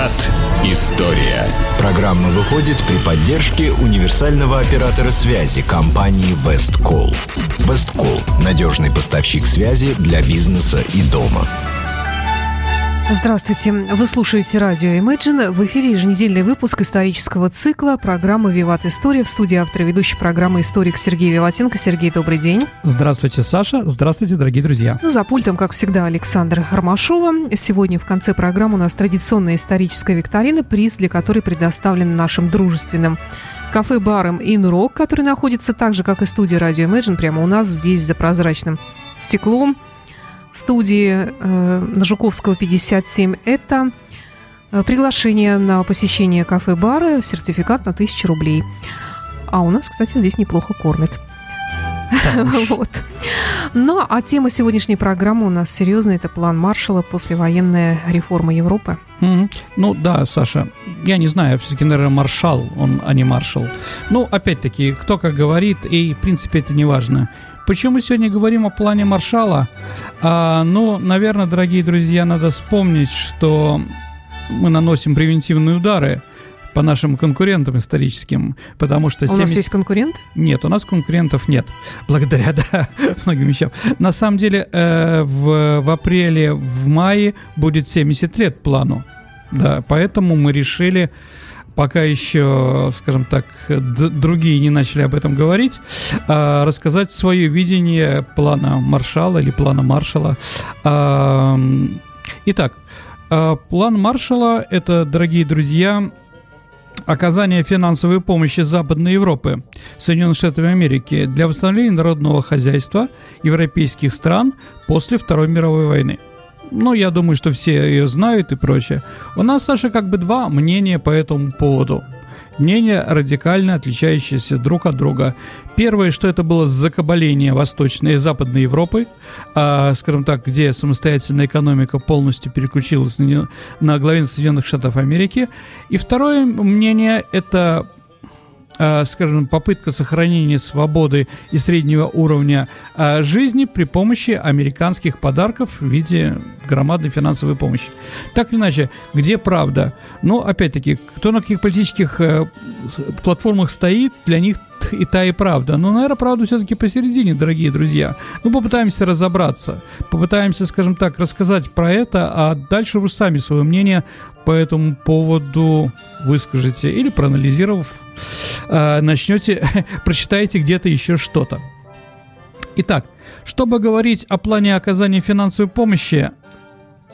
Виват История. Программа выходит при поддержке универсального оператора связи компании Весткол. Весткол – надежный поставщик связи для бизнеса и дома. Здравствуйте. Вы слушаете радио Imagine. В эфире еженедельный выпуск исторического цикла программы «Виват История». В студии автор и ведущий программы историк Сергей Виватенко. Сергей, добрый день. Здравствуйте, Саша. Здравствуйте, дорогие друзья. Ну, за пультом, как всегда, Александр Ромашова. Сегодня в конце программы у нас традиционная историческая викторина, приз для которой предоставлен нашим дружественным кафе-баром «Инрок», который находится так же, как и студия радио Imagine, прямо у нас здесь за прозрачным стеклом – студии э, на Жуковского 57 это э, приглашение на посещение кафе-бара, сертификат на 1000 рублей. А у нас, кстати, здесь неплохо кормят. Вот. Ну, а тема сегодняшней программы у нас серьезная. Это план Маршала послевоенная реформа Европы. Mm-hmm. Ну да, Саша, я не знаю, все-таки, наверное, маршал, он, а не маршал. Ну, опять-таки, кто как говорит, и, в принципе, это не важно. Почему мы сегодня говорим о плане Маршала? А, ну, наверное, дорогие друзья, надо вспомнить, что мы наносим превентивные удары по нашим конкурентам историческим, потому что... 70... У нас есть конкурент? Нет, у нас конкурентов нет, благодаря, да, многим вещам. На самом деле, э, в, в апреле, в мае будет 70 лет плану, да, поэтому мы решили пока еще, скажем так, другие не начали об этом говорить, а, рассказать свое видение плана Маршала или плана Маршала. А, итак, а, план Маршала – это, дорогие друзья, оказание финансовой помощи Западной Европы, Соединенных Штатов Америки для восстановления народного хозяйства европейских стран после Второй мировой войны – ну, я думаю, что все ее знают и прочее. У нас, Саша, как бы два мнения по этому поводу. Мнения радикально отличающиеся друг от друга. Первое, что это было закабаление Восточной и Западной Европы, а, скажем так, где самостоятельная экономика полностью переключилась на, на главенство Соединенных Штатов Америки. И второе мнение – это Э, скажем, попытка сохранения свободы и среднего уровня э, жизни при помощи американских подарков в виде громадной финансовой помощи. Так или иначе, где правда? Ну, опять-таки, кто на каких политических э, платформах стоит, для них и та и правда. Но, наверное, правда все-таки посередине, дорогие друзья. Ну, попытаемся разобраться. Попытаемся, скажем так, рассказать про это, а дальше вы сами свое мнение по этому поводу выскажете или проанализировав, э, начнете, прочитаете где-то еще что-то. Итак, чтобы говорить о плане оказания финансовой помощи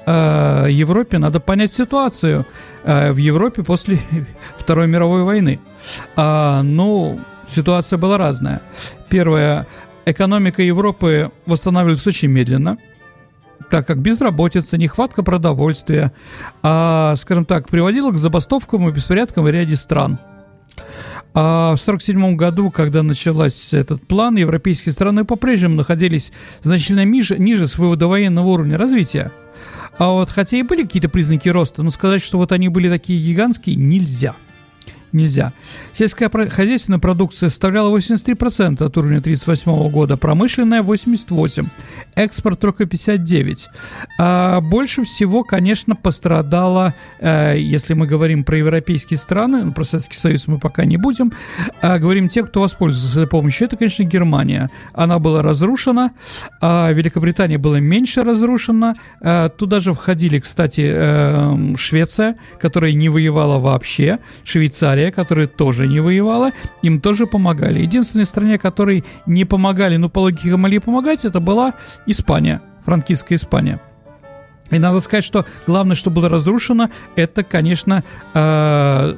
э, Европе, надо понять ситуацию э, в Европе после Второй мировой войны. Э, ну, ситуация была разная. Первое, экономика Европы восстанавливается очень медленно – так как безработица, нехватка продовольствия, а, скажем так, приводила к забастовкам и беспорядкам в ряде стран. А в 1947 году, когда начался этот план, европейские страны по-прежнему находились значительно ниже, ниже своего довоенного уровня развития. А вот хотя и были какие-то признаки роста, но сказать, что вот они были такие гигантские, нельзя – нельзя. Сельская хозяйственная продукция составляла 83% от уровня 1938 года, промышленная 88%, экспорт только 59%. А больше всего, конечно, пострадала, э, если мы говорим про европейские страны, ну, про Советский Союз мы пока не будем, а говорим те, кто воспользовался этой помощью, это, конечно, Германия. Она была разрушена, а Великобритания была меньше разрушена, а туда же входили, кстати, э, Швеция, которая не воевала вообще, Швейцария, Италия, которая тоже не воевала, им тоже помогали. Единственной стране, которой не помогали, но по логике могли помогать, это была Испания, франкистская Испания. И надо сказать, что главное, что было разрушено, это, конечно, э,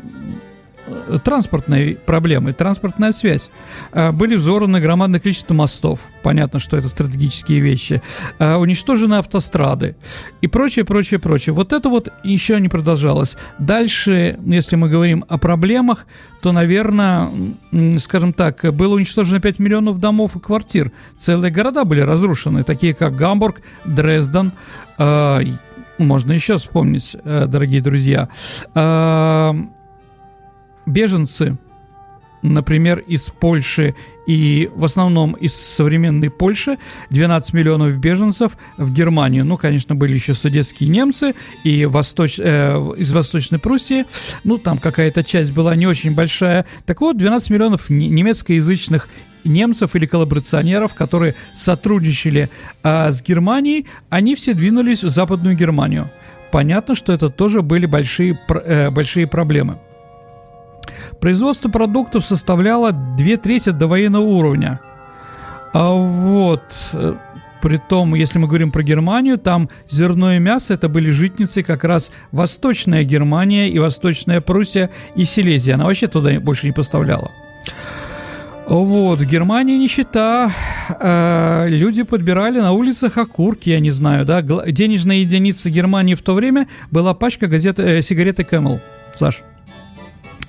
транспортные проблемы, транспортная связь. А, были взорваны громадное количество мостов. Понятно, что это стратегические вещи. А, уничтожены автострады и прочее, прочее, прочее. Вот это вот еще не продолжалось. Дальше, если мы говорим о проблемах, то, наверное, скажем так, было уничтожено 5 миллионов домов и квартир. Целые города были разрушены, такие как Гамбург, Дрезден, а, можно еще вспомнить, э, дорогие друзья беженцы например, из Польши и в основном из современной Польши 12 миллионов беженцев в Германию. Ну, конечно, были еще судетские немцы и восточ, э, из Восточной Пруссии. Ну, там какая-то часть была не очень большая. Так вот, 12 миллионов немецкоязычных немцев или коллаборационеров, которые сотрудничали э, с Германией, они все двинулись в Западную Германию. Понятно, что это тоже были большие, э, большие проблемы. Производство продуктов составляло две трети до военного уровня. А вот, э, при том, если мы говорим про Германию, там зерно и мясо это были житницы как раз Восточная Германия и Восточная Пруссия и Силезия. Она вообще туда больше не поставляла. Вот, в Германии нищета. Э, люди подбирали на улицах окурки, я не знаю, да. Денежная единица Германии в то время была пачка газет, э, сигареты Camel. Саш.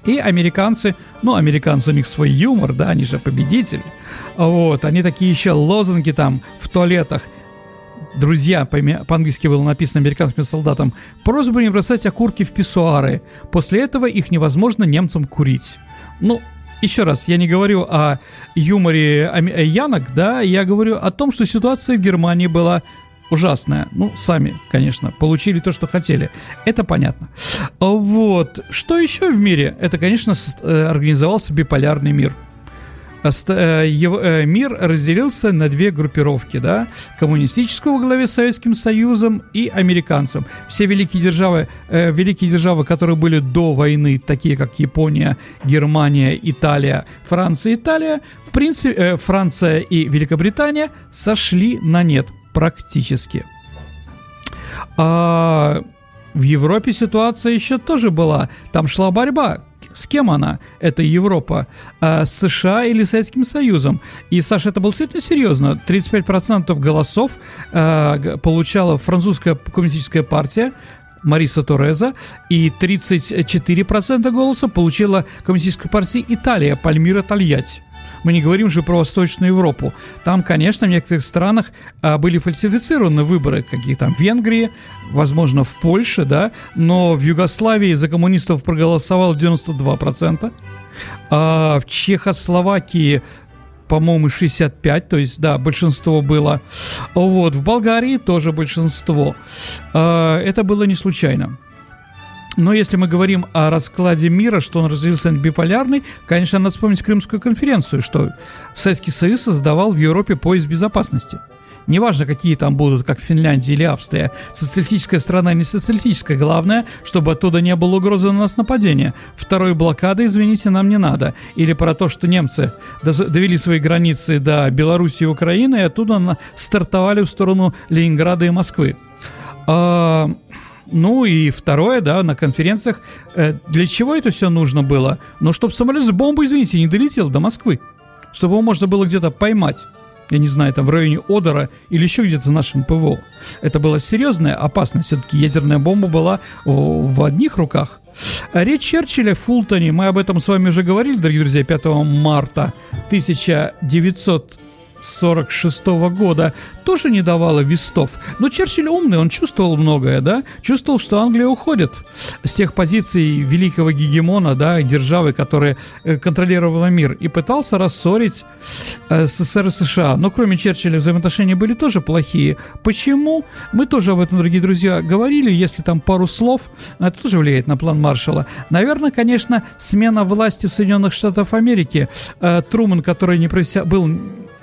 И американцы, ну, американцы у них свой юмор, да, они же победители. Вот, они такие еще лозунги там в туалетах. Друзья, по-английски было написано американским солдатам, просьба не бросать окурки в писсуары. После этого их невозможно немцам курить. Ну, еще раз, я не говорю о юморе Янок, да, я говорю о том, что ситуация в Германии была ужасная. Ну, сами, конечно, получили то, что хотели. Это понятно. Вот. Что еще в мире? Это, конечно, э, организовался биполярный мир. Э, э, мир разделился на две группировки, да, коммунистическую во главе с Советским Союзом и американцам. Все великие державы, великие державы, которые были до войны, такие как Япония, Германия, Италия, Франция, Италия, в принципе, Франция и Великобритания сошли на нет практически. А в Европе ситуация еще тоже была. Там шла борьба. С кем она? Это Европа. А США или Советским Союзом? И, Саша, это было действительно серьезно. 35% голосов э, получала французская коммунистическая партия, Мариса Тореза, и 34% голоса получила коммунистическая партия Италия, Пальмира Тольятти. Мы не говорим же про Восточную Европу. Там, конечно, в некоторых странах а, были фальсифицированы выборы, какие там в Венгрии, возможно, в Польше, да, но в Югославии за коммунистов проголосовало 92%, а в Чехословакии по-моему, 65, то есть, да, большинство было. Вот, в Болгарии тоже большинство. А, это было не случайно. Но если мы говорим о раскладе мира, что он разделился на биполярный, конечно, надо вспомнить Крымскую конференцию, что Советский Союз создавал в Европе пояс безопасности. Неважно, какие там будут, как Финляндия или Австрия, социалистическая страна не социалистическая, главное, чтобы оттуда не было угрозы на нас нападения. Второй блокады, извините, нам не надо. Или про то, что немцы довели свои границы до Белоруссии и Украины, и оттуда стартовали в сторону Ленинграда и Москвы. Ну и второе, да, на конференциях, э, для чего это все нужно было? Ну, чтобы самолет с бомбой, извините, не долетел до Москвы. Чтобы его можно было где-то поймать. Я не знаю, там в районе Одера или еще где-то нашим ПВО. Это была серьезная опасность. Все-таки ядерная бомба была в одних руках. Речь Черчилля в Фултоне, мы об этом с вами уже говорили, дорогие друзья, 5 марта 1900 46 -го года тоже не давала вестов. Но Черчилль умный, он чувствовал многое, да? Чувствовал, что Англия уходит с тех позиций великого гегемона, да, державы, которая э, контролировала мир, и пытался рассорить э, СССР и США. Но кроме Черчилля взаимоотношения были тоже плохие. Почему? Мы тоже об этом, дорогие друзья, говорили, если там пару слов, это тоже влияет на план Маршала. Наверное, конечно, смена власти в Соединенных Штатах Америки, э, Труман, который не профессия... был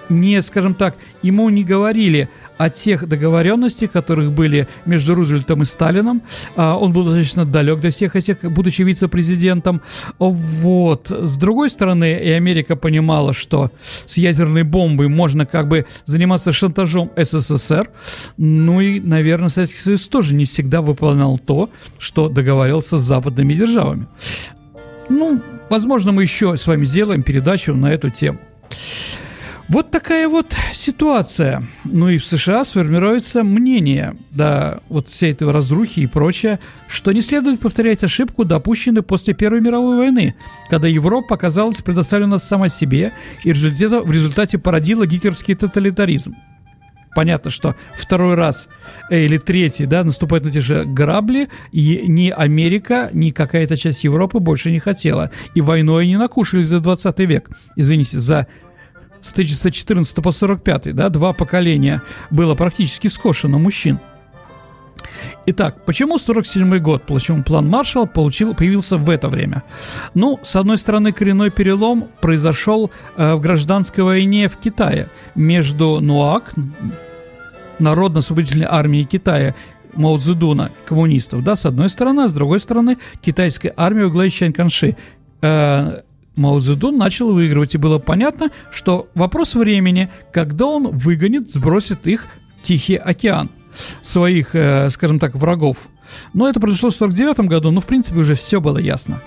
не, скажем так, ему не говорили о тех договоренностях, которых были между Рузвельтом и Сталином. А, он был достаточно далек для всех этих, будучи вице-президентом. Вот. С другой стороны, и Америка понимала, что с ядерной бомбой можно как бы заниматься шантажом СССР. Ну и, наверное, Советский Союз тоже не всегда выполнял то, что договаривался с западными державами. Ну, возможно, мы еще с вами сделаем передачу на эту тему. Вот такая вот ситуация. Ну и в США сформируется мнение, да, вот всей этой разрухи и прочее, что не следует повторять ошибку, допущенную после Первой мировой войны, когда Европа оказалась предоставлена сама себе и в результате, породила гитлеровский тоталитаризм. понятно, что второй раз э, или третий, да, наступают на те же грабли, и ни Америка, ни какая-то часть Европы больше не хотела. И войной не накушались за 20 век. Извините, за с 1914 по 45, да, два поколения было практически скошено мужчин. Итак, почему 47 год? Почему план Маршалла получил, появился в это время? Ну, с одной стороны, коренной перелом произошел э, в гражданской войне в Китае между НУАК, Народно-освободительной армией Китая, Мао Цзэдуна, коммунистов, да, с одной стороны, а с другой стороны, китайская армия во главе Чан. Э, Мао Цзэдун начал выигрывать, и было понятно, что вопрос времени, когда он выгонит, сбросит их в Тихий океан своих, э, скажем так, врагов. Но это произошло в 49 году, но в принципе уже все было ясно.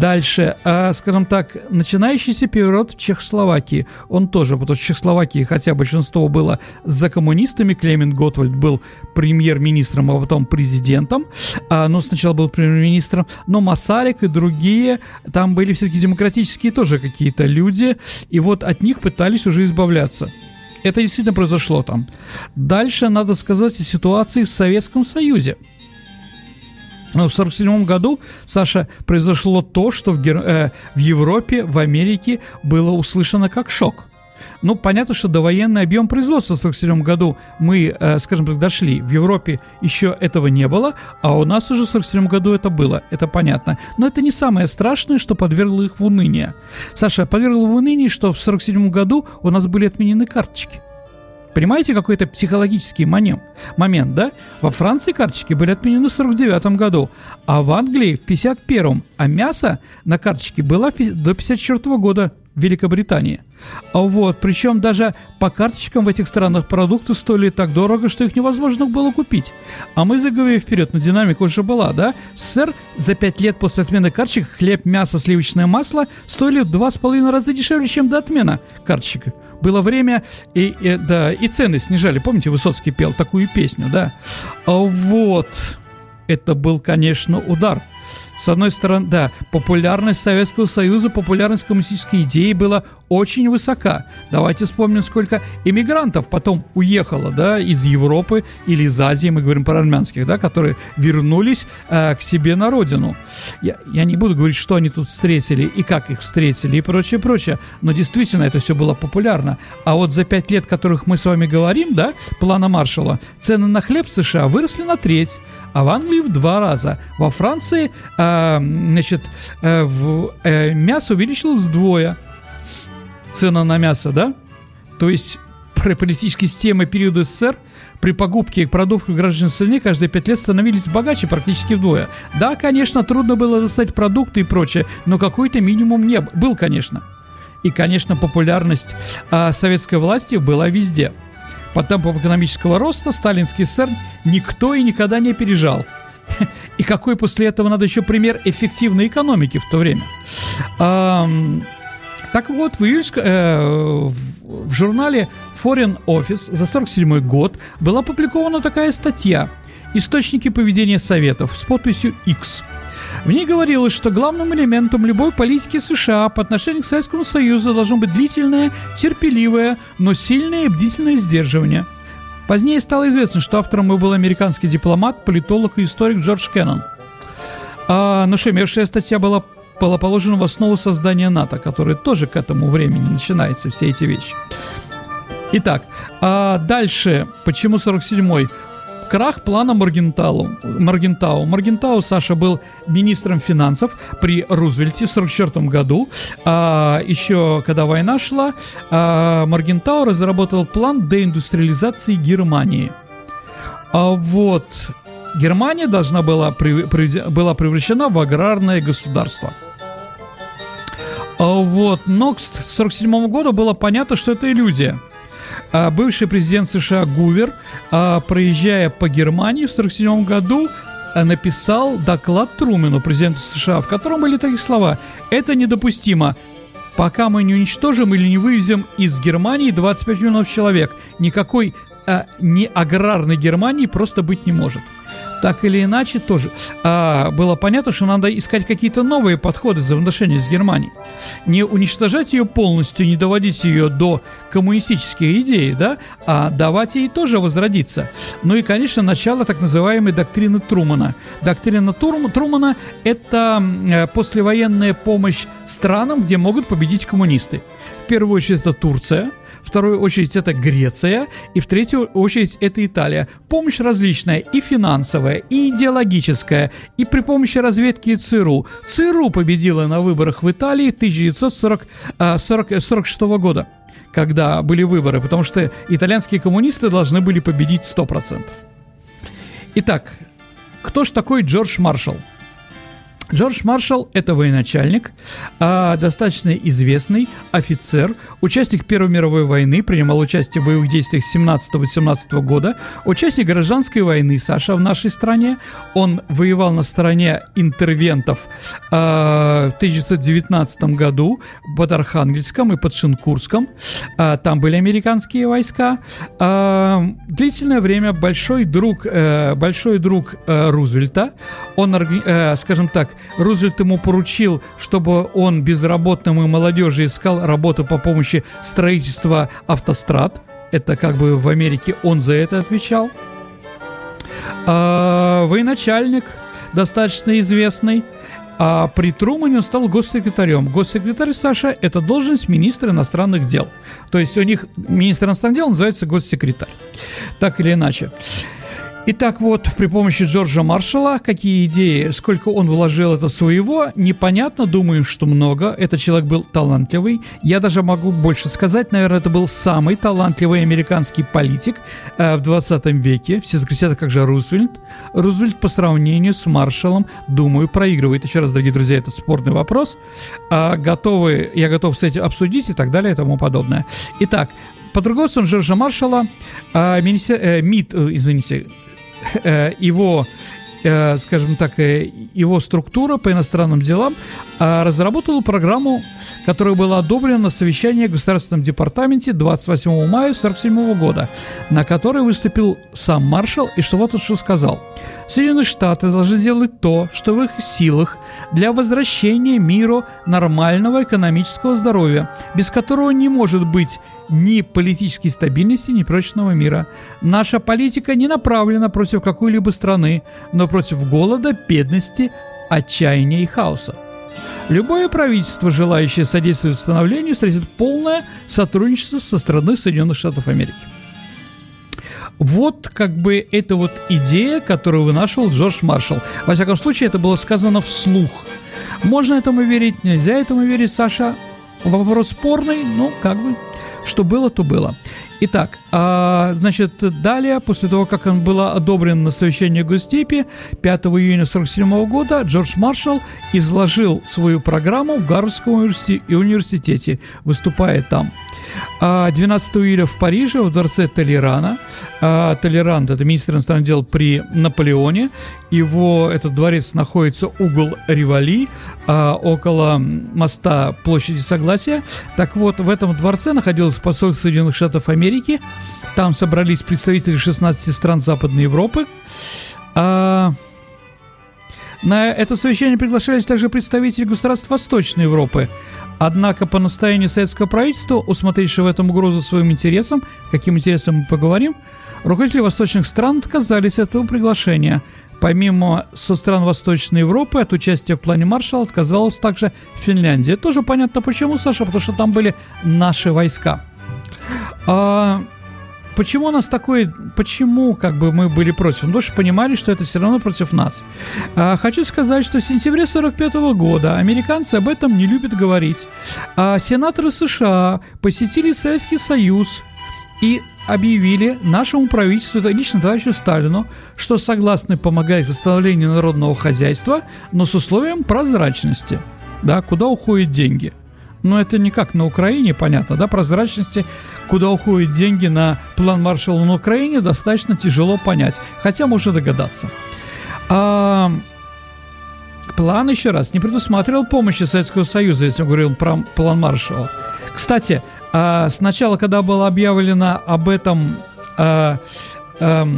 Дальше, э, скажем так, начинающийся период в Чехословакии, он тоже, потому что в Чехословакии, хотя большинство было за коммунистами, Клемент Готвальд был премьер-министром, а потом президентом, а, ну, сначала был премьер-министром, но Масарик и другие, там были все-таки демократические тоже какие-то люди, и вот от них пытались уже избавляться. Это действительно произошло там. Дальше надо сказать о ситуации в Советском Союзе. В 1947 году, Саша, произошло то, что в, Гер... э, в Европе, в Америке было услышано как шок. Ну, понятно, что довоенный объем производства в 1947 году мы, э, скажем так, дошли. В Европе еще этого не было, а у нас уже в 1947 году это было. Это понятно. Но это не самое страшное, что подвергло их в уныние. Саша, подвергло в уныние, что в 1947 году у нас были отменены карточки. Понимаете, какой это психологический момент, момент, да? Во Франции карточки были отменены в 49 году, а в Англии в 51-м, а мясо на карточке было до 54 года в Великобритании. А вот, причем даже по карточкам в этих странах продукты стоили так дорого, что их невозможно было купить. А мы заговорили вперед, но динамика уже была, да? В СССР за 5 лет после отмены карточек хлеб, мясо, сливочное масло стоили в 2,5 раза дешевле, чем до отмены карточек. Было время, и, и, да, и цены снижали. Помните, Высоцкий пел такую песню, да? А вот, это был, конечно, удар – с одной стороны, да, популярность Советского Союза, популярность коммунистической идеи была очень высока. Давайте вспомним, сколько иммигрантов потом уехало, да, из Европы или из Азии, мы говорим про армянских, да, которые вернулись э, к себе на родину. Я, я не буду говорить, что они тут встретили и как их встретили и прочее, прочее, но действительно это все было популярно. А вот за пять лет, которых мы с вами говорим, да, плана Маршалла, цены на хлеб в США выросли на треть, а в Англии в два раза. Во Франции, э, значит, э, в, э, мясо увеличилось вдвое. Цена на мясо, да? То есть при политической системе периода СССР при покупке продуктов граждан страны каждые пять лет становились богаче практически вдвое. Да, конечно, трудно было достать продукты и прочее, но какой-то минимум не был, конечно. И, конечно, популярность а, советской власти была везде – по темпам экономического роста сталинский СССР никто и никогда не опережал. И какой после этого надо еще пример эффективной экономики в то время? Так вот, в, июльск, э, в журнале Foreign Office за 47 год была опубликована такая статья «Источники поведения Советов» с подписью X. В ней говорилось, что главным элементом любой политики США по отношению к Советскому Союзу должно быть длительное, терпеливое, но сильное и бдительное сдерживание. Позднее стало известно, что автором был американский дипломат, политолог и историк Джордж Кеннон. А нашумевшая статья была, была положена в основу создания НАТО, который тоже к этому времени начинается, все эти вещи. Итак, а дальше, почему 47-й? Крах плана Маргентау. Маргентау. Маргентау, Саша, был министром финансов при Рузвельте в 1944 году. А, еще когда война шла, а, Маргентау разработал план деиндустриализации Германии. А вот Германия должна была, при, при, была превращена в аграрное государство. А вот, но к 1947 году было понятно, что это иллюзия – а бывший президент США Гувер, а, проезжая по Германии в 1947 году, написал доклад Трумену, президенту США, в котором были такие слова «Это недопустимо. Пока мы не уничтожим или не вывезем из Германии 25 миллионов человек, никакой а, не аграрной Германии просто быть не может». Так или иначе тоже а, было понятно, что надо искать какие-то новые подходы за взаимоотношения с Германией. Не уничтожать ее полностью, не доводить ее до коммунистических идей, да, а давать ей тоже возродиться. Ну и, конечно, начало так называемой доктрины Трумана. Доктрина Трум, Трумана – это э, послевоенная помощь странам, где могут победить коммунисты. В первую очередь это Турция – вторую очередь это Греция, и в третью очередь это Италия. Помощь различная, и финансовая, и идеологическая, и при помощи разведки ЦРУ. ЦРУ победила на выборах в Италии 1946 года когда были выборы, потому что итальянские коммунисты должны были победить 100%. Итак, кто же такой Джордж Маршалл? Джордж Маршалл – это военачальник, а, достаточно известный офицер, участник Первой мировой войны, принимал участие в боевых действиях 17-18 года, участник гражданской войны, Саша, в нашей стране. Он воевал на стороне интервентов а, в 1919 году под Архангельском и под Шинкурском. А, там были американские войска. Длительное время большой друг, а, большой друг а, Рузвельта, он, а, скажем так, Рузвельт ему поручил, чтобы он безработным и молодежи искал работу по помощи строительства автострад. Это как бы в Америке он за это отвечал. А, военачальник, достаточно известный, а при Трумане он стал госсекретарем. Госсекретарь Саша – это должность министра иностранных дел. То есть у них министр иностранных дел называется госсекретарь. Так или иначе. Итак, вот при помощи Джорджа Маршалла, какие идеи, сколько он вложил это своего, непонятно, думаю, что много. Этот человек был талантливый. Я даже могу больше сказать, наверное, это был самый талантливый американский политик э, в 20 веке. Все закричат, как же Рузвельт. Рузвельт по сравнению с Маршалом, думаю, проигрывает. Еще раз, дорогие друзья, это спорный вопрос. А, готовы, я готов с этим обсудить и так далее и тому подобное. Итак, под руководством Джорджа Маршалла, э, министер, э, МИД, э, извините, Э, его э, скажем так, э, его структура по иностранным делам разработала программу, которая была одобрена на совещании в Государственном департаменте 28 мая 1947 года, на которой выступил сам маршал и что вот он что сказал. Соединенные Штаты должны сделать то, что в их силах для возвращения миру нормального экономического здоровья, без которого не может быть ни политической стабильности, ни прочного мира. Наша политика не направлена против какой-либо страны, но против голода, бедности, отчаяния и хаоса. Любое правительство, желающее содействовать восстановлению, встретит полное сотрудничество со стороны Соединенных Штатов Америки. Вот как бы это вот идея, которую вынашивал Джордж Маршалл. Во всяком случае, это было сказано вслух. Можно этому верить, нельзя этому верить, Саша. Вопрос спорный, но как бы что было, то было. Итак, а, значит, далее, после того, как он был одобрен на совещании Гостепи, 5 июня 1947 года Джордж Маршалл изложил свою программу в Гарвардском университете, выступая там. 12 а, июля в Париже, в дворце Толерана. А, Толерант – это министр иностранных дел при Наполеоне. Его, этот дворец находится угол Ривали, а, около моста площади Согласия. Так вот, в этом дворце находилось посольство Соединенных Штатов Америки. Там собрались представители 16 стран Западной Европы. На это совещание приглашались также представители государств Восточной Европы. Однако по настоянию советского правительства, усмотревшего в этом угрозу своим интересам, каким интересам мы поговорим, руководители восточных стран отказались от этого приглашения. Помимо со стран Восточной Европы от участия в плане Маршалла отказалась также Финляндия. Тоже понятно почему, Саша, потому что там были наши войска. А, Почему у нас такое, почему как бы мы были против? Потому что понимали, что это все равно против нас. А, хочу сказать, что в сентябре 45 года американцы об этом не любят говорить. А сенаторы США посетили Советский Союз и объявили нашему правительству, это лично товарищу Сталину, что согласны помогать в восстановлении народного хозяйства, но с условием прозрачности. Да, куда уходят деньги – но это не как на Украине, понятно, да, прозрачности, куда уходят деньги на план Маршалла на Украине, достаточно тяжело понять, хотя можно догадаться. А, план, еще раз, не предусматривал помощи Советского Союза, если мы говорим про план Маршалла. Кстати, а, сначала, когда было объявлено об этом а, а,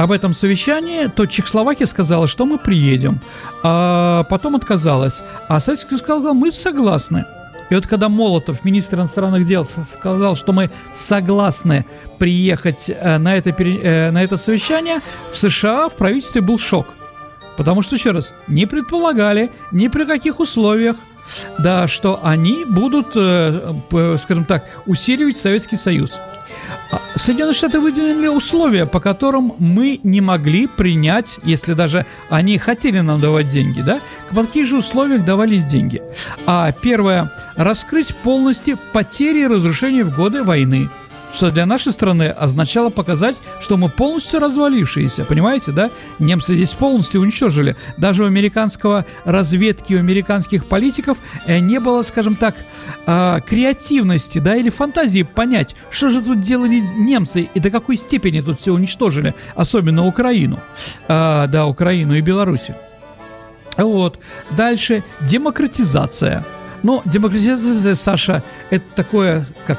об этом совещании, то Чехословакия сказала, что мы приедем, а потом отказалась. А Советский Союз сказал, мы согласны. И вот когда Молотов, министр иностранных дел, сказал, что мы согласны приехать э, на это, э, на это совещание, в США в правительстве был шок. Потому что, еще раз, не предполагали ни при каких условиях, да, что они будут, э, скажем так, усиливать Советский Союз. А Соединенные Штаты выделили условия, по которым мы не могли принять, если даже они хотели нам давать деньги, да, в каких же условиях давались деньги. А первое, раскрыть полностью потери и разрушения в годы войны – что для нашей страны означало показать, что мы полностью развалившиеся, понимаете, да? Немцы здесь полностью уничтожили. Даже у американского разведки, у американских политиков э, не было, скажем так, э, креативности, да, или фантазии понять, что же тут делали немцы и до какой степени тут все уничтожили, особенно Украину, э, да, Украину и Белоруссию. Вот. Дальше демократизация. Ну, демократизация, Саша, это такое, как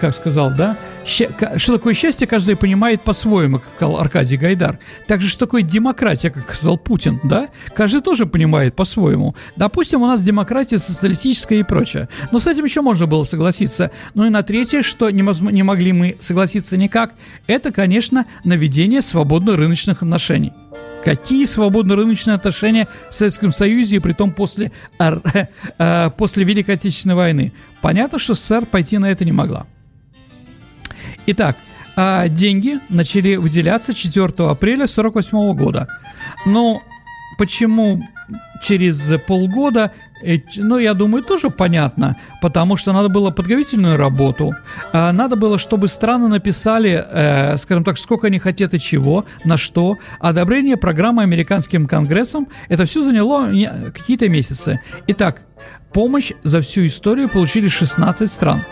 как сказал, да, что такое счастье, каждый понимает по-своему, как сказал Аркадий Гайдар. Также, что такое демократия, как сказал Путин, да, каждый тоже понимает по-своему. Допустим, у нас демократия социалистическая и прочее. Но с этим еще можно было согласиться. Ну и на третье, что не, не могли мы согласиться никак, это, конечно, наведение свободно-рыночных отношений. Какие свободно-рыночные отношения в Советском Союзе, и при том после, э, после Великой Отечественной войны? Понятно, что СССР пойти на это не могла. Итак, а деньги начали выделяться 4 апреля 1948 года. Но почему через полгода ну, я думаю, тоже понятно, потому что надо было подготовительную работу, а, надо было, чтобы страны написали, э, скажем так, сколько они хотят и чего, на что, одобрение программы американским конгрессом, это все заняло какие-то месяцы. Итак, помощь за всю историю получили 16 стран.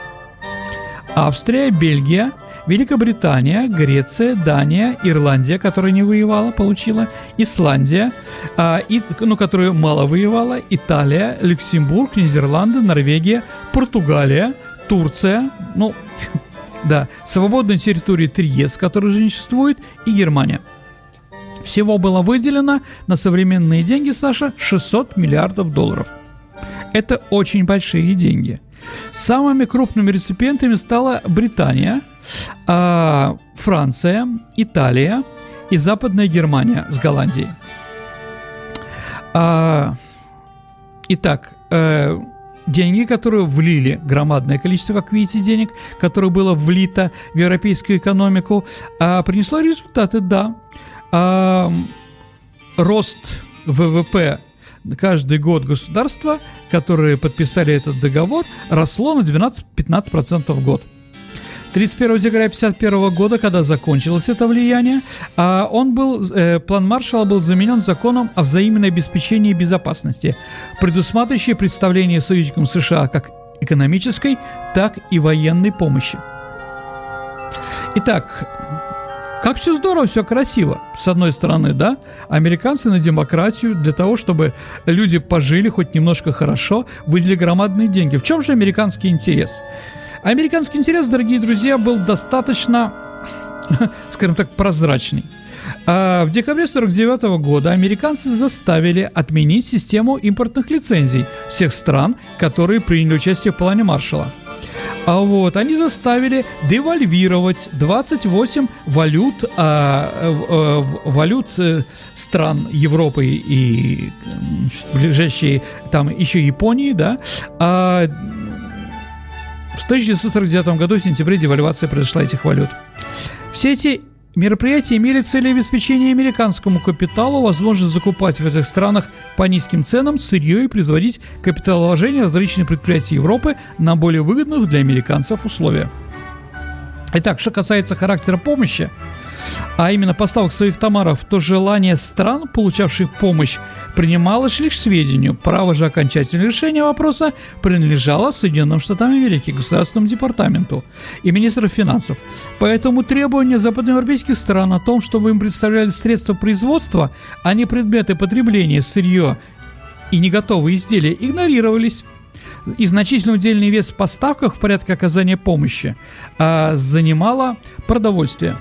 Австрия, Бельгия, Великобритания, Греция, Дания, Ирландия, которая не воевала, получила, Исландия, а, и, ну, которая мало воевала, Италия, Люксембург, Нидерланды, Норвегия, Португалия, Турция, ну, да, свободная территория Триест, которая уже не существует, и Германия. Всего было выделено на современные деньги, Саша, 600 миллиардов долларов. Это очень большие деньги. Самыми крупными реципиентами стала Британия – а, Франция, Италия и Западная Германия с Голландией. А, итак, э, деньги, которые влили, громадное количество, как видите, денег, которое было влито в европейскую экономику, а, принесло результаты, да. Рост ВВП каждый год государства, которые подписали этот договор, росло на 12-15% в год. 31 декабря 1951 года, когда закончилось это влияние, а он был, э, план Маршалла был заменен законом о взаимном обеспечении безопасности, предусматривающий представление союзникам США как экономической, так и военной помощи. Итак, как все здорово, все красиво. С одной стороны, да, американцы на демократию для того, чтобы люди пожили хоть немножко хорошо, выделили громадные деньги. В чем же американский интерес? Американский интерес, дорогие друзья, был достаточно, скажем так, прозрачный. А в декабре 1949 года американцы заставили отменить систему импортных лицензий всех стран, которые приняли участие в плане Маршалла. А вот они заставили девальвировать 28 валют, а, а, валют э, стран Европы и ближайшие там еще Японии, да, а, в 1949 году в сентябре девальвация произошла этих валют. Все эти мероприятия имели целью обеспечения американскому капиталу возможность закупать в этих странах по низким ценам сырье и производить капиталовложения различных предприятий Европы на более выгодных для американцев условиях. Итак, что касается характера помощи, а именно поставок своих товаров, то желание стран, получавших помощь, принималось лишь сведению. Право же окончательного решения вопроса принадлежало Соединенным Штатам Америки, Государственному департаменту и министру финансов. Поэтому требования западноевропейских стран о том, чтобы им представляли средства производства, а не предметы потребления, сырье и не готовые изделия, игнорировались и значительный удельный вес в поставках в порядке оказания помощи а, занимало продовольствие.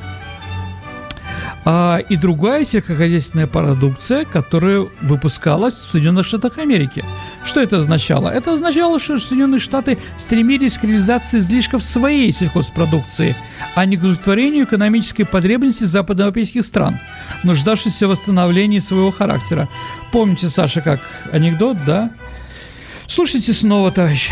А, и другая сельскохозяйственная продукция, которая выпускалась в Соединенных Штатах Америки. Что это означало? Это означало, что Соединенные Штаты стремились к реализации излишков своей сельхозпродукции, а не к удовлетворению экономической потребности западноевропейских стран, нуждавшихся в восстановлении своего характера. Помните, Саша, как анекдот, да? Слушайте снова, товарищ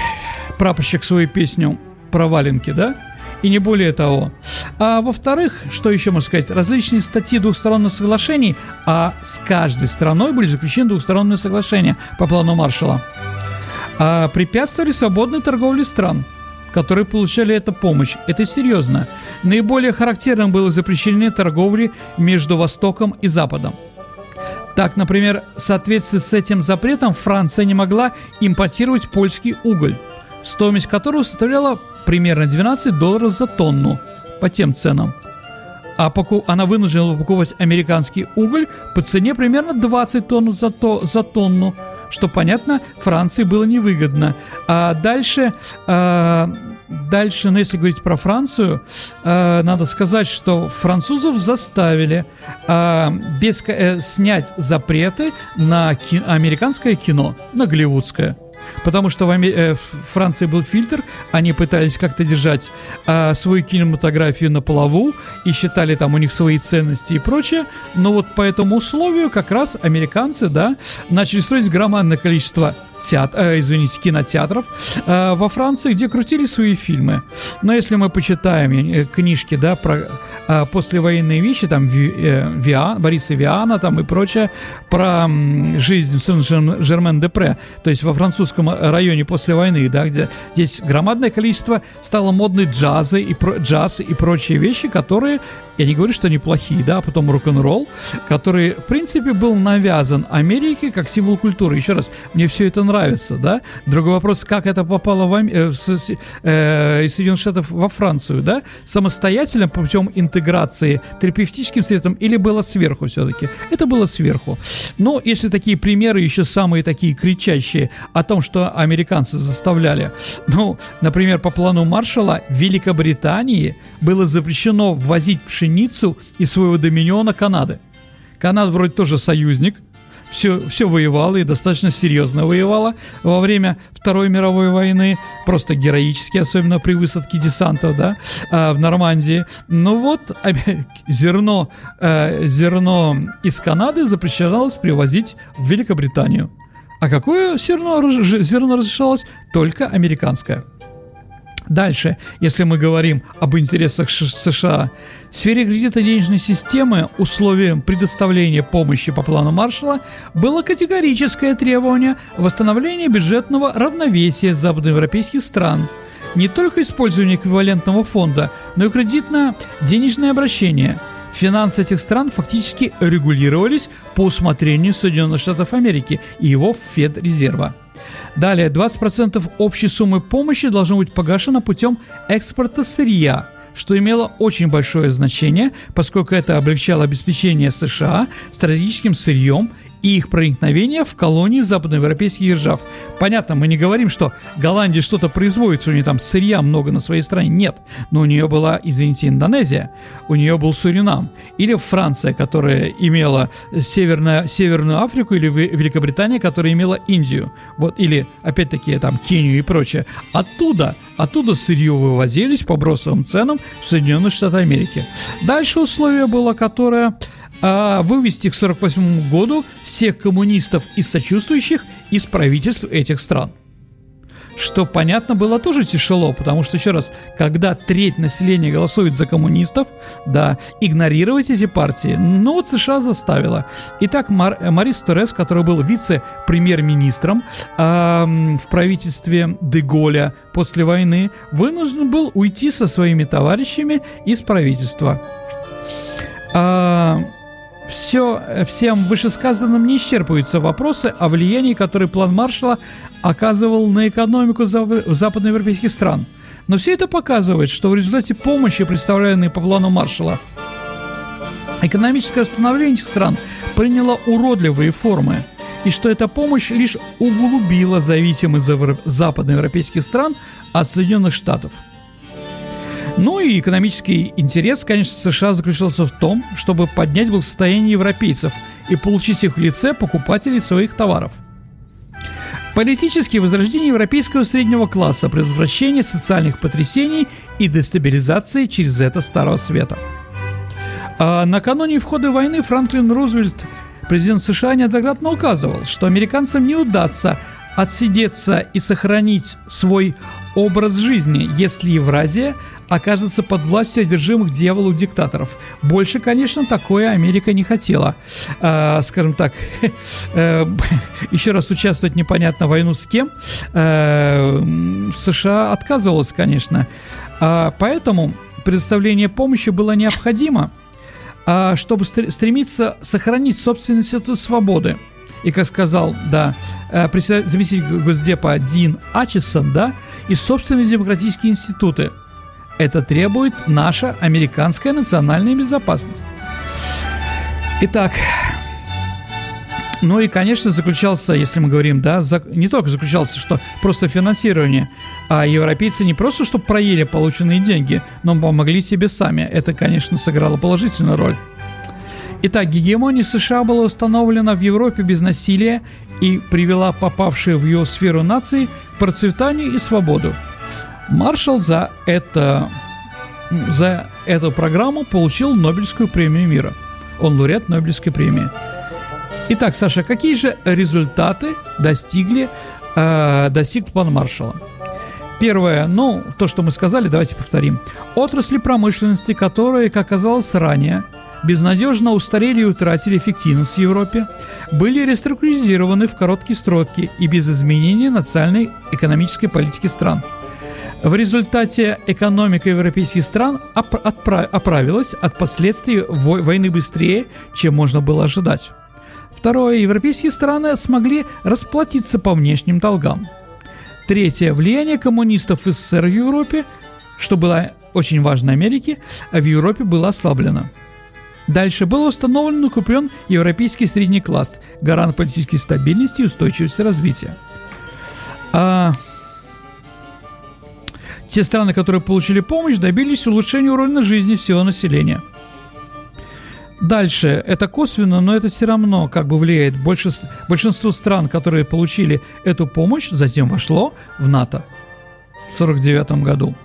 прапорщик, свою песню про валенки, да? И не более того. А во-вторых, что еще можно сказать, различные статьи двухсторонних соглашений, а с каждой страной были заключены двухсторонние соглашения по плану Маршала, а препятствовали свободной торговле стран, которые получали эту помощь. Это серьезно. Наиболее характерным было запрещение торговли между Востоком и Западом. Так, например, в соответствии с этим запретом Франция не могла импортировать польский уголь, стоимость которого составляла примерно 12 долларов за тонну по тем ценам. А поку она вынуждена покупать американский уголь по цене примерно 20 тонн за, то, за тонну, что, понятно, Франции было невыгодно. А дальше, а, дальше, ну, если говорить про Францию, а, надо сказать, что французов заставили а, без, а, снять запреты на ки- американское кино, на голливудское – потому что в, Ами- э, Франции был фильтр, они пытались как-то держать э, свою кинематографию на плаву и считали там у них свои ценности и прочее, но вот по этому условию как раз американцы, да, начали строить громадное количество театр, э, извините, кинотеатров э, во Франции, где крутили свои фильмы. Но если мы почитаем э, книжки, да, про э, послевоенные вещи, там Ви, э, Виа, Бориса Виана там и прочее, про жизнь в Сен-Жермен-де-Пре, то есть во французском районе после войны, да, где здесь громадное количество стало модной джазы и про, джаз и прочие вещи, которые я не говорю, что они плохие, да, а потом рок-н-ролл, который, в принципе, был навязан Америке как символ культуры. Еще раз, мне все это нравится, да. Другой вопрос, как это попало в, э, в, э, из Соединенных Штатов во Францию, да, самостоятельно путем интеграции терапевтическим средством или было сверху все-таки? Это было сверху. Но если такие примеры, еще самые такие кричащие о том, что американцы заставляли, ну, например, по плану Маршала Великобритании было запрещено ввозить пшеницу из своего доминиона Канады. Канада вроде тоже союзник, все, все воевала и достаточно серьезно воевала во время Второй мировой войны, просто героически, особенно при высадке десантов, да, э, в Нормандии. Ну вот, зерно, э, зерно из Канады запрещалось привозить в Великобританию. А какое зерно, зерно разрешалось? Только американское. Дальше, если мы говорим об интересах США, в сфере кредитно-денежной системы условием предоставления помощи по плану Маршалла было категорическое требование восстановления бюджетного равновесия западноевропейских стран. Не только использование эквивалентного фонда, но и кредитно-денежное обращение. Финансы этих стран фактически регулировались по усмотрению Соединенных Штатов Америки и его Федрезерва. Далее, 20% общей суммы помощи должно быть погашено путем экспорта сырья, что имело очень большое значение, поскольку это облегчало обеспечение США стратегическим сырьем и их проникновение в колонии западноевропейских держав. Понятно, мы не говорим, что Голландия что-то производит, у нее там сырья много на своей стране. Нет. Но у нее была, извините, Индонезия, у нее был Суринам. Или Франция, которая имела Северную, Северную Африку, или Великобритания, которая имела Индию. Вот, или, опять-таки, там, Кению и прочее. Оттуда Оттуда сырье вывозились по бросовым ценам в Соединенные Штаты Америки. Дальше условие было, которое а, вывести к 1948 году всех коммунистов и сочувствующих из правительств этих стран. Что, понятно, было тоже тяжело, потому что, еще раз, когда треть населения голосует за коммунистов, да, игнорировать эти партии, ну вот США заставила. Итак, Мар, Марис Торрес, который был вице-премьер-министром э, в правительстве Деголя после войны, вынужден был уйти со своими товарищами из правительства. А, все, всем вышесказанным не исчерпываются вопросы о влиянии, которое план Маршала оказывал на экономику западноевропейских стран. Но все это показывает, что в результате помощи, представленной по плану Маршала, экономическое восстановление этих стран приняло уродливые формы, и что эта помощь лишь углубила зависимость западноевропейских стран от Соединенных Штатов – Ну и экономический интерес, конечно, США заключался в том, чтобы поднять благосостояние европейцев и получить их в лице покупателей своих товаров. Политические возрождение европейского среднего класса, предотвращение социальных потрясений и дестабилизации через это Старого Света. А накануне входа войны Франклин Рузвельт, президент США, неоднократно указывал, что американцам не удастся отсидеться и сохранить свой образ жизни, если Евразия окажется под властью одержимых дьяволу диктаторов. Больше, конечно, такое Америка не хотела. Э, скажем так, э, еще раз участвовать непонятно войну с кем. Э, США отказывалась, конечно. Э, поэтому предоставление помощи было необходимо, э, чтобы стремиться сохранить собственный институт свободы и, как сказал, да, э, заместитель Госдепа Дин Ачесон, да, и собственные демократические институты. Это требует наша американская национальная безопасность. Итак, ну и, конечно, заключался, если мы говорим, да, не только заключался, что просто финансирование, а европейцы не просто, чтобы проели полученные деньги, но помогли себе сами. Это, конечно, сыграло положительную роль. Итак, гегемония США была установлена в Европе без насилия и привела попавшие в ее сферу нации к процветанию и свободу. Маршал за это за эту программу получил Нобелевскую премию мира. Он лауреат Нобелевской премии. Итак, Саша, какие же результаты достигли, э, достиг план Маршала? Первое, ну, то, что мы сказали, давайте повторим. Отрасли промышленности, которые, как оказалось ранее, безнадежно устарели и утратили эффективность в Европе, были реструктуризированы в короткие сроки и без изменения национальной экономической политики стран. В результате экономика европейских стран оправилась от последствий войны быстрее, чем можно было ожидать. Второе. Европейские страны смогли расплатиться по внешним долгам. Третье. Влияние коммунистов в СССР в Европе, что было очень важно Америке, в Европе было ослаблено. Дальше был установлен и укреплен европейский средний класс, гарант политической стабильности и устойчивости развития. А... Те страны, которые получили помощь, добились улучшения уровня жизни всего населения. Дальше, это косвенно, но это все равно как бы влияет. Больше, большинство стран, которые получили эту помощь, затем вошло в НАТО в 1949 году.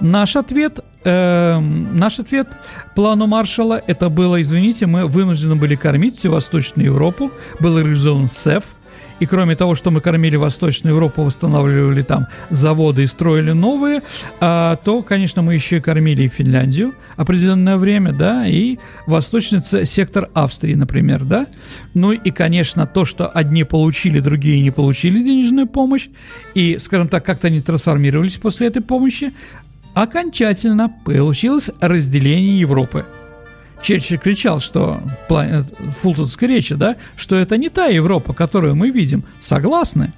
Наш ответ, э, наш ответ плану Маршала это было, извините, мы вынуждены были кормить всю Восточную Европу, был реализован СЭФ, и кроме того, что мы кормили Восточную Европу, восстанавливали там заводы и строили новые, а, то, конечно, мы еще и кормили и Финляндию определенное время, да, и восточный сектор Австрии, например, да. Ну и, конечно, то, что одни получили, другие не получили денежную помощь, и, скажем так, как-то они трансформировались после этой помощи, окончательно получилось разделение Европы. Черчилль кричал, что э, в фултонской речи, да, что это не та Европа, которую мы видим. Согласны?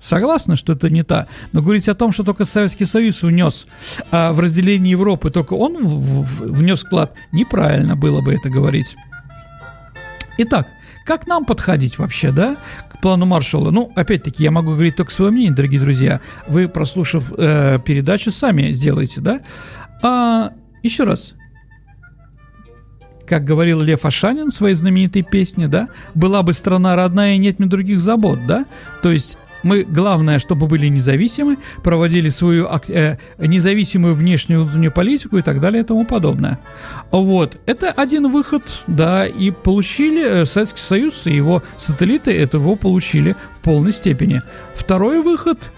Согласны, что это не та. Но говорить о том, что только Советский Союз внес а, в разделение Европы, только он внес вклад, неправильно было бы это говорить. Итак, как нам подходить вообще, да, к плану Маршалла? Ну, опять-таки, я могу говорить только свое мнение, дорогие друзья. Вы, прослушав э, передачу, сами сделаете, да? А, еще раз, как говорил Лев Ашанин в своей знаменитой песне, да, была бы страна родная и нет мне других забот, да, то есть мы, главное, чтобы были независимы, проводили свою э, независимую внешнюю, внутреннюю политику и так далее и тому подобное. Вот. Это один выход, да, и получили э, Советский Союз и его сателлиты этого получили в полной степени. Второй выход,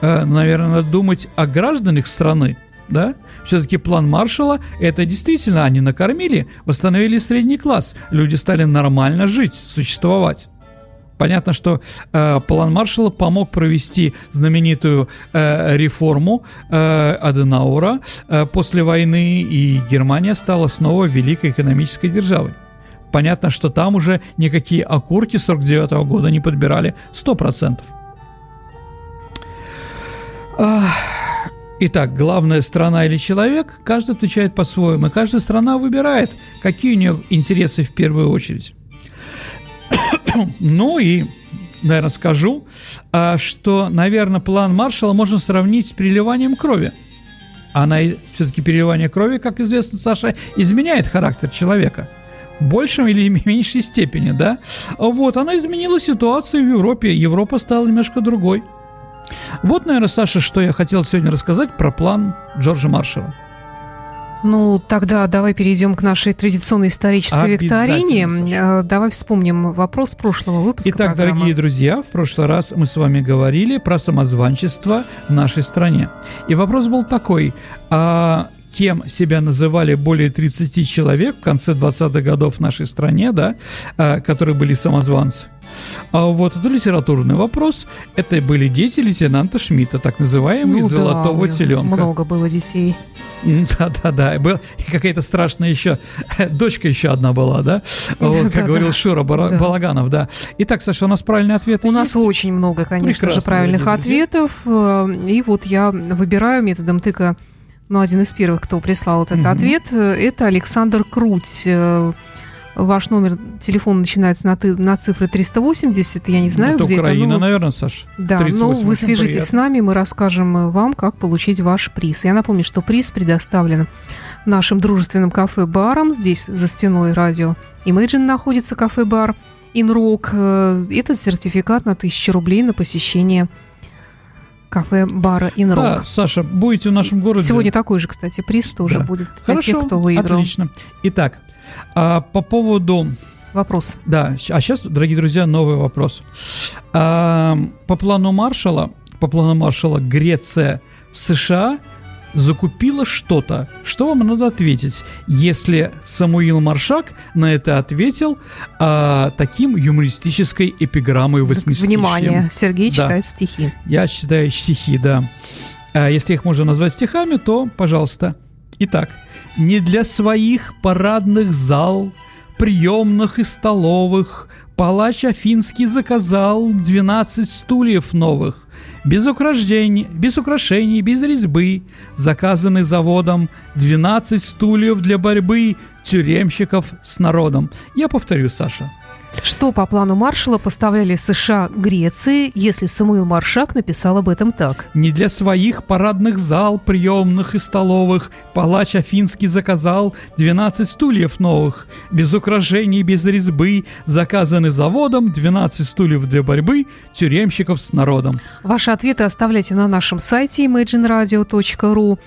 э, наверное, надо думать о гражданах страны, да, все-таки план Маршала это действительно они накормили, восстановили средний класс, люди стали нормально жить, существовать. Понятно, что э, план Маршалла помог провести знаменитую э, реформу э, Аденаура э, после войны, и Германия стала снова великой экономической державой. Понятно, что там уже никакие окурки 49 -го года не подбирали 100%. Итак, главная страна или человек, каждый отвечает по-своему, и каждая страна выбирает, какие у нее интересы в первую очередь. ну и, наверное, скажу, а, что, наверное, план Маршала можно сравнить с переливанием крови. Она все-таки переливание крови, как известно, Саша, изменяет характер человека в большем или меньшей степени, да? Вот, она изменила ситуацию в Европе. Европа стала немножко другой. Вот, наверное, Саша, что я хотел сегодня рассказать про план Джорджа Маршалла. Ну, тогда давай перейдем к нашей традиционной исторической викторине. Э, давай вспомним вопрос прошлого выпуска Итак, программы. дорогие друзья, в прошлый раз мы с вами говорили про самозванчество в нашей стране. И вопрос был такой. А кем себя называли более 30 человек в конце 20-х годов в нашей стране, да, а, которые были самозванцы? А вот это литературный вопрос. Это были дети лейтенанта Шмидта, так называемый ну, золотого да, теленка. Много было детей. Да, да, да. Был какая-то страшная еще дочка еще одна была, да? Вот, как да, говорил да. Шура Бар... да. Балаганов, да. Итак, Саша, у нас правильный ответ. У есть? нас очень много, конечно Прекрасно, же, правильных ответов. Э, и вот я выбираю методом тыка ну, один из первых, кто прислал этот угу. ответ, э, это Александр Круть. Э, ваш номер телефона начинается на, ты, на цифры 380. Я не знаю, это где Украина, это. Ну, наверное, Саш. Да, ну вы свяжитесь приятно. с нами, мы расскажем э, вам, как получить ваш приз. Я напомню, что приз предоставлен нашим дружественным кафе-баром. Здесь за стеной радио Imagine находится кафе-бар Инрок. Этот сертификат на 1000 рублей на посещение кафе бара Инрок. Да, Саша, будете в нашем городе. Сегодня такой же, кстати, приз тоже да. будет для Хорошо, тех, кто выиграл. Отлично. Итак, а, по поводу Вопрос. Да, а сейчас, дорогие друзья, новый вопрос. А, по плану Маршала, по плану Маршала Греция в США закупила что-то. Что вам надо ответить, если Самуил Маршак на это ответил а, таким юмористической эпиграммой восьмистичием? Внимание, Сергей да. читает стихи. Я читаю стихи, да. А если их можно назвать стихами, то, пожалуйста. Итак, не для своих парадных зал, приемных и столовых палач Афинский заказал двенадцать стульев новых без украшений, без украшений, без резьбы, заказаны заводом 12 стульев для борьбы тюремщиков с народом. Я повторю, Саша. Что по плану Маршала поставляли США Греции, если Самуил Маршак написал об этом так? Не для своих парадных зал, приемных и столовых палач Афинский заказал 12 стульев новых, без украшений, без резьбы, заказаны заводом 12 стульев для борьбы тюремщиков с народом. Ваши ответы оставляйте на нашем сайте imagineradio.ru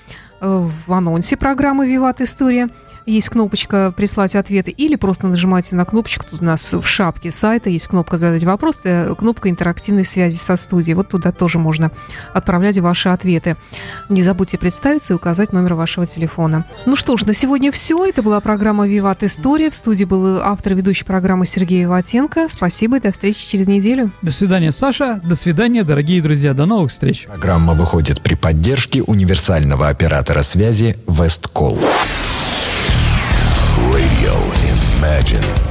э, в анонсе программы «Виват История» есть кнопочка «Прислать ответы» или просто нажимайте на кнопочку, тут у нас в шапке сайта есть кнопка «Задать вопрос», э, кнопка интерактивной связи со студией. Вот туда тоже можно отправлять ваши ответы. Не забудьте представиться и указать номер вашего телефона. Ну что ж, на сегодня все. Это была программа «Виват История». В студии был автор и ведущий программы Сергей Ватенко. Спасибо и до встречи через неделю. До свидания, Саша. До свидания, дорогие друзья. До новых встреч. Программа выходит при поддержке универсального оператора связи «Весткол». Radio Imagine.